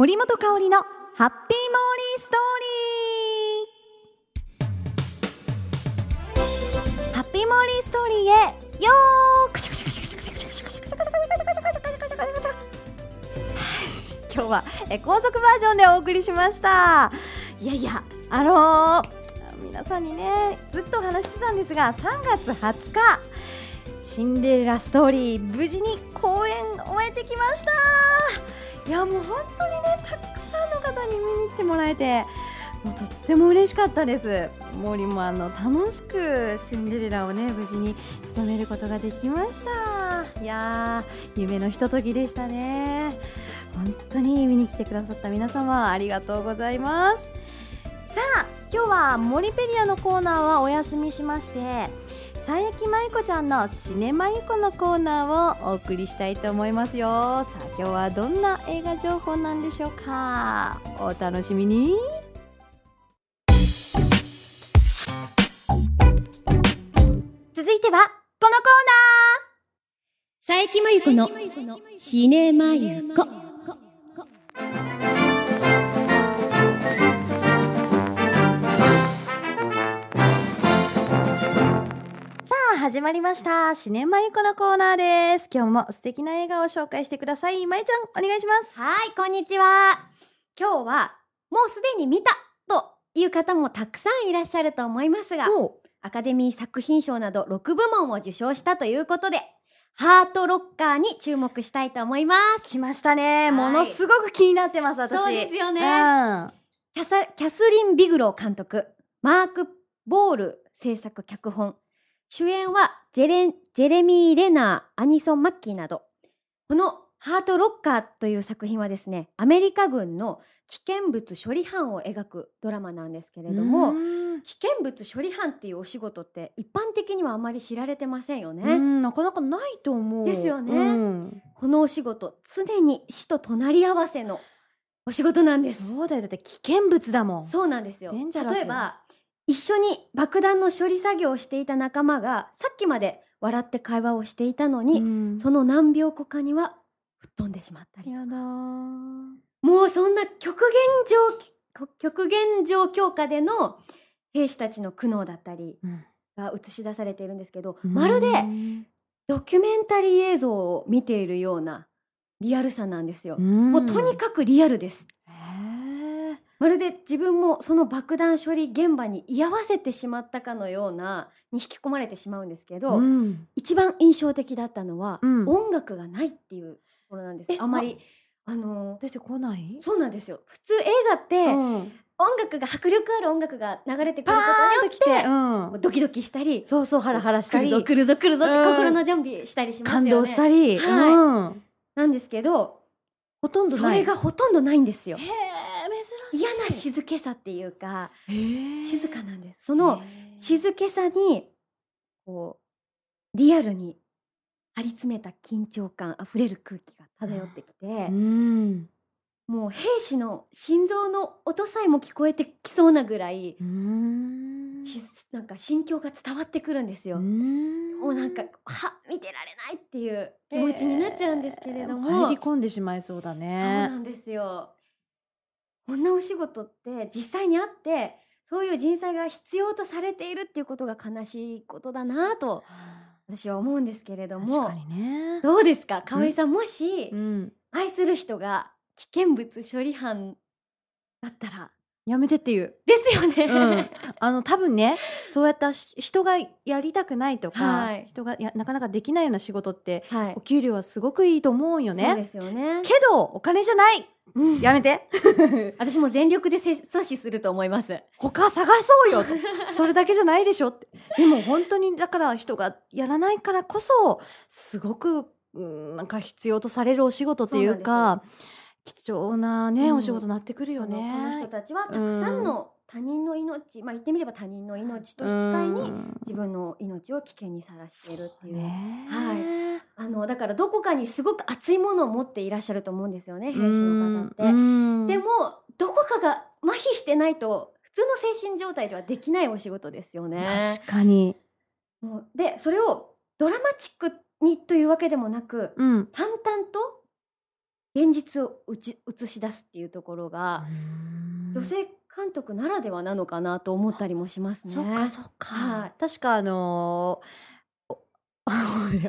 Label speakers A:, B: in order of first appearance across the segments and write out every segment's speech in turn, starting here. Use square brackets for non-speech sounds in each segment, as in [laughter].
A: 森本香里のハッピーモーリーストーリーハッピーモーリーストーリーへよーくしゃくしゃくしゃくしゃくしゃくしゃくしゃくしゃくしゃくしゃくしゃ今日はえ高速バージョンでお送りしましたいやいやあのー、皆さんにねずっと話してたんですが3月20日シンデレラストーリー無事に公演終えてきましたいやもう本当にねに見に来てもらえてもうとっても嬉しかったです。森もあの楽しくシンデレラをね無事に務めることができました。いやー夢のひとときでしたね。本当に見に来てくださった皆様ありがとうございます。さあ今日はモリペリアのコーナーはお休みしまして佐伯舞子ちゃんのシネマユコのコーナーをお送りしたいと思いますよ。さあ今日はどんな映画情報なんでしょうか？お楽しみに。続いてはこのコーナー。
B: 佐伯真由子のシネマユコ。
A: 始まりました。シネマユコのコーナーです。今日も素敵な映画を紹介してください。まいちゃんお願いします。
B: はい、こんにちは。今日は、もうすでに見たという方もたくさんいらっしゃると思いますが、
A: お
B: アカデミー作品賞など6部門を受賞したということで、ハートロッカーに注目したいと思います。
A: 来ましたね、
B: はい。
A: ものすごく気になってます私。
B: そうですよね。
A: うん。
B: キャサキャスリン・ビグロー監督、マーク・ボール制作脚本、主演はジェレジェレミー・レナー、アニソン・マッキーなど、このハート・ロッカーという作品はですね、アメリカ軍の危険物処理班を描くドラマなんですけれども、
A: うん。
B: 危険物処理班っていうお仕事って一般的にはあまり知られてませんよね。
A: うんなかなかないと思う。
B: ですよね。
A: うん。
B: このお仕事、常に死と隣り合わせのお仕事なんです。
A: そうだよ。だって危険物だもん。
B: そうなんですよ。例えば、一緒に爆弾の処理作業をしていた仲間が、さっきまで笑って会話をしていたのに、
A: うん
B: その何秒後かには吹っ飛んでしまったり。
A: やだー
B: もうそんな極限状、極限状況下での兵士たちの苦悩だったり
A: うん
B: が映し出されているんですけど、まるでドキュメンタリー映像を見ているようなリアルさなんですよ。もうとにかくリアルです。まるで自分もその爆弾処理現場に居合わせてしまったかのようなに引き込まれてしまうんですけど、
A: うん。
B: 一番印象的だったのは、
A: うん。
B: 音楽がないっていうところなんです
A: え
B: あまりあの
A: 出てこない？
B: そうなんですよ。普通映画って、
A: うん。
B: 音楽が迫力ある音楽が流れてくる
A: パ
B: ことによって
A: うん、
B: ドキドキしたり
A: そうそうハラハラしたり。
B: 来るぞ来るぞ来るぞって
A: うん。
B: 心の準備したりしますよね。
A: 感動したり、
B: はい。
A: うん、
B: なんですけど
A: ほとんどない。
B: それがほとんどないんですよ。
A: へえ珍しい
B: 嫌な静けさっていうか静かなんです。その静けさにこうリアルに張り詰めた緊張感あふれる空気が漂ってきて、
A: うん。
B: もう兵士の心臓の音さえも聞こえてきそうなぐらい、
A: うん。
B: しなんか心境が伝わってくるんですよ。
A: うん。
B: もうなんかは見てられないっていう気持ちになっちゃうんですけれども、
A: えー入り込んでしまいそうだ
B: そう
A: ね
B: なんですよ。こんなお仕事って実際にあってそういう人災が必要とされているっていうことが悲しいことだなと私は思うんですけれども
A: ね。
B: どうですか？香織さんもし
A: うん。
B: 愛する人が危険物処理班だったら
A: やめてっていう。
B: ですよね、
A: うん。あの多分ね [laughs] そうやったし人がやりたくないとか、
B: はい。
A: 人がやなかなかできないような仕事って
B: はい。
A: お給料はすごくいいと思うよね。
B: そうですよね。
A: けどお金じゃない。
B: うん。
A: やめて。[laughs]
B: 私も全力でせ阻止すると思います。
A: 他探そうよ。とそれだけじゃないでしょって。でも本当にだから人がやらないからこそすごく、うん、なんか必要とされるお仕事っていうか貴重なね、
B: うん。
A: お仕事になってくるよ
B: そのこの人
A: ね。
B: たちはたくさんの他人の命、まあ言ってみれば他人の命と引き換えに
A: うん。
B: 自分の命を危険にさらしているっていう。
A: ね。
B: はい。あのだからどこかにすごく熱いものを持っていらっしゃると思うんですよね兵士
A: うん
B: の方って。
A: うん。
B: でもどこかが麻痺してないと普通の精神状態ではできないお仕事ですよね。
A: 確かに、
B: でそれをドラマチックにというわけでもなく
A: うん、
B: 淡々と現実をうち映し出すっていうところが、女性監督ならではなのかなと思ったりもしますね。
A: そっかそっか、
B: はい
A: 確かあのー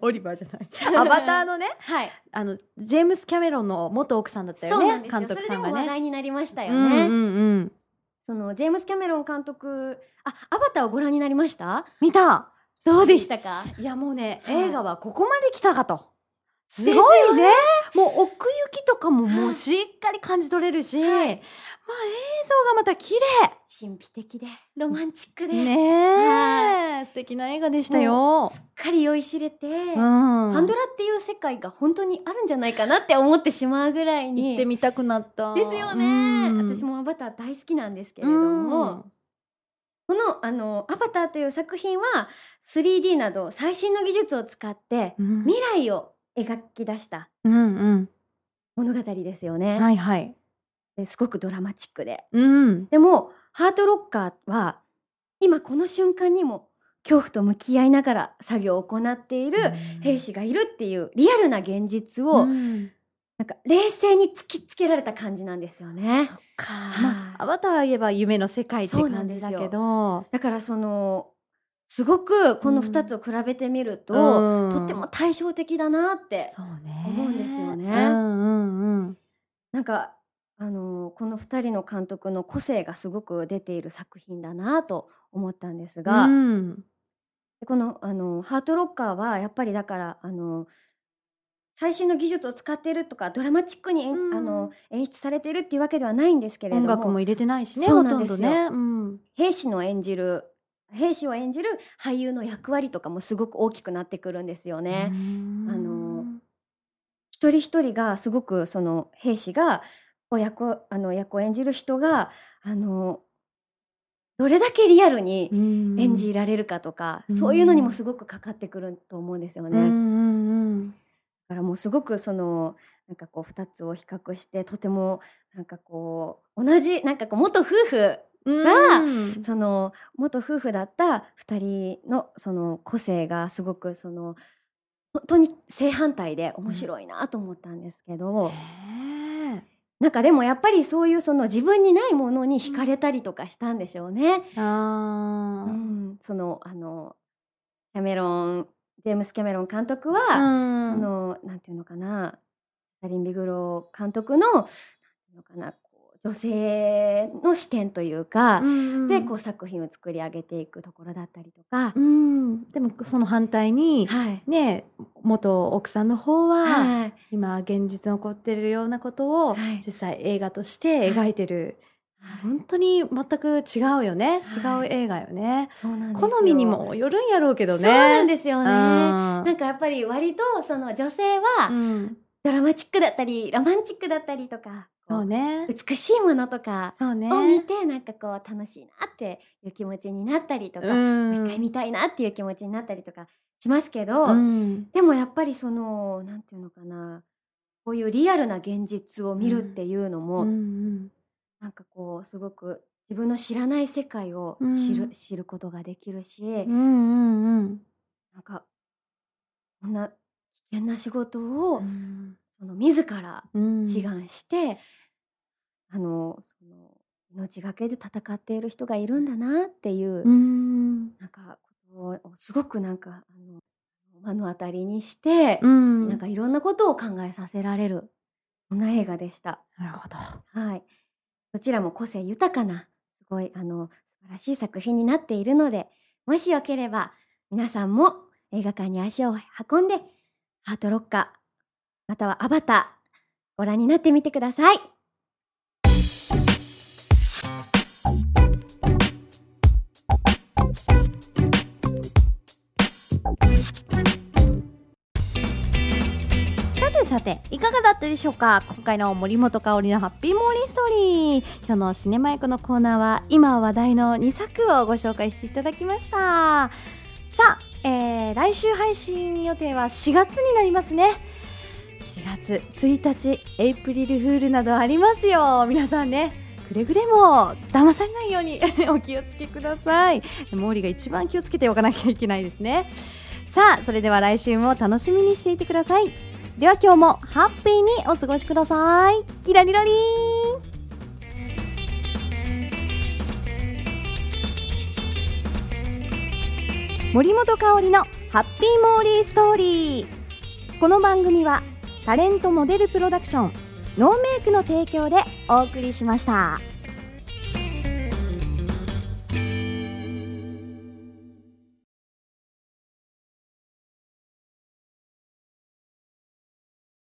A: お [laughs] オリバーじゃない [laughs] アバターのね
B: はい、
A: あのジェームス・キャメロンの元奥さんだったよ
B: そうなんですよ。
A: ね監督さん
B: それでも話
A: がね。
B: 題になりましたよ
A: うん
B: ね。
A: うんうん、
B: そのジェームス・キャメロン監督、あ、アバターをご覧になりました？
A: 見た
B: どうでしたか？
A: いやもうね、
B: はい
A: 映画はここまで来たかとす
B: す
A: ごいね。
B: よ
A: もう奥行きとかももうしっかり感じ取れるし、
B: はい。
A: まあ映像がまた綺
B: 神秘的でロマンチックで、
A: 麗ねえ、素敵な映画でしたよ。
B: すっかり酔いしれて、
A: うん。
B: パンドラっていう世界が本当にあるんじゃないかなって思ってしまうぐらいに。
A: 行ってみたくなった。
B: ですよね、私もアバター大好きなんですけれども、このあのアバターという作品は 3D など最新の技術を使って
A: うん。
B: 未来を描き出した
A: うん
B: 物語ですよ
A: う
B: ね、
A: んはいはい。
B: ですごくドラマチックで。
A: うん。
B: でもハートロッカーは今この瞬間にも恐怖と向き合いながら作業を行っている兵士がいるっていうリアルな現実を、
A: うん。
B: なんか冷静に突きつけられた感じなんですよね。
A: そ。っか、
B: はい。
A: まあ、アバター言えば夢の世界って感じだけど。
B: だからそのすごくこの2つを比べてみると、
A: うん。
B: とっても対照的だなって思うんですよね。
A: うんうんうん。
B: なんかあのこの2人の監督の個性がすごく出ている作品だなと思ったんですが、
A: うん。
B: でこのあのハートロッカーはやっぱりだからあの最新の技術を使っているとかドラマチックに、
A: うん。
B: あの演出されているっていうわけではないんですけれども
A: 音楽も入れてないしね
B: そう
A: ほ
B: なんですよ。
A: とんどね、うん、
B: 兵士の演じる兵士を演じる俳優の役割とかもすごく大きくなってくるんですよね。
A: うん
B: あの一人一人がすごくその兵士がを役あの役を演じる人があのどれだけリアルに
A: うん
B: 演じられるかとか、
A: うん
B: そういうのにもすごくかかってくると思うんですよね。だからもうすごくそのなんかこう2つを比較してとてもなんかこう同じなんかこう元夫婦
A: うん
B: が
A: うん。
B: その元夫婦だった2人のその個性がすごくその本当に正反対で面白いなと思ったんですけど、
A: へ
B: なんかでもやっぱりそういうその自分にないものに惹かれたりとかしたんでしょうね。
A: ー。あ
B: う
A: ー
B: ん、そのあのキャメロンジェームス・キャメロン監督は、
A: うん。
B: そのなんていうのかなサリン・ビグロー監督のなんていうのかな女性の視点というか、
A: うん
B: でこう作品を作り上げていくところだったりとか、
A: うん。でもその反対に
B: はい、
A: ね元奥さんの方は、
B: はい、
A: 今現実に起こってるようなことを
B: はい。
A: 実際映画として描いてる、本当に全く違うよね、
B: はい。
A: 違う映画よね。好みにもよるんやろうけどね。
B: そうなんですよね。
A: な
B: なんかやっぱり割とその女性は
A: うん、
B: ドラマチックだったりロマンチックだったりとかこ
A: そうね。
B: 美しいものとかを見てなんかこう楽しいなっていう気持ちになったりとか、
A: うん。
B: もう一回見たいなっていう気持ちになったりとかしますけど、
A: うん。
B: でもやっぱりそのなんていうのかなこういうリアルな現実を見るっていうのも、
A: うん。
B: なんかこうすごく自分の知らない世界を知る,、
A: うん。
B: 知ることができるし、
A: うんうんうん。
B: なんかこんな危険な仕事を、
A: うん。
B: その自ら
A: うん。
B: 志願して、あのその命がけで戦っている人がいるんだなっていう、
A: うん。
B: なんかことをすごくなんかあの目の当たりにして、
A: うん。
B: なんかいろんなことを考えさせられるそんな映画でした。
A: なるほど。
B: はい、どちらも個性豊かなすごいあの素晴らしい作品になっているのでもしよければ皆さんも映画館に足を運んでハートロッカーまたはアバターご覧になってみてください。
A: さていかがだったでしょうか？今回の森本香織のハッピーモーリーストーリー。今日のシネマイクのコーナーは今話題の2作をご紹介していただきました。さあ、えー来週配信予定は4月になりますね。4月1日エイプリルフールなどありますよ。皆さんねくれぐれも騙されないように [laughs] お気をつけください。モーリーが一番気をつけておかなきゃいけないですね。さあそれでは来週も楽しみにしていてください。では今日もハッピーにお過ごしください。キラリラリー。森本香里のハッピーモーリーストーリー。この番組はタレントモデルプロダクションノーメイクの提供でお送りしました。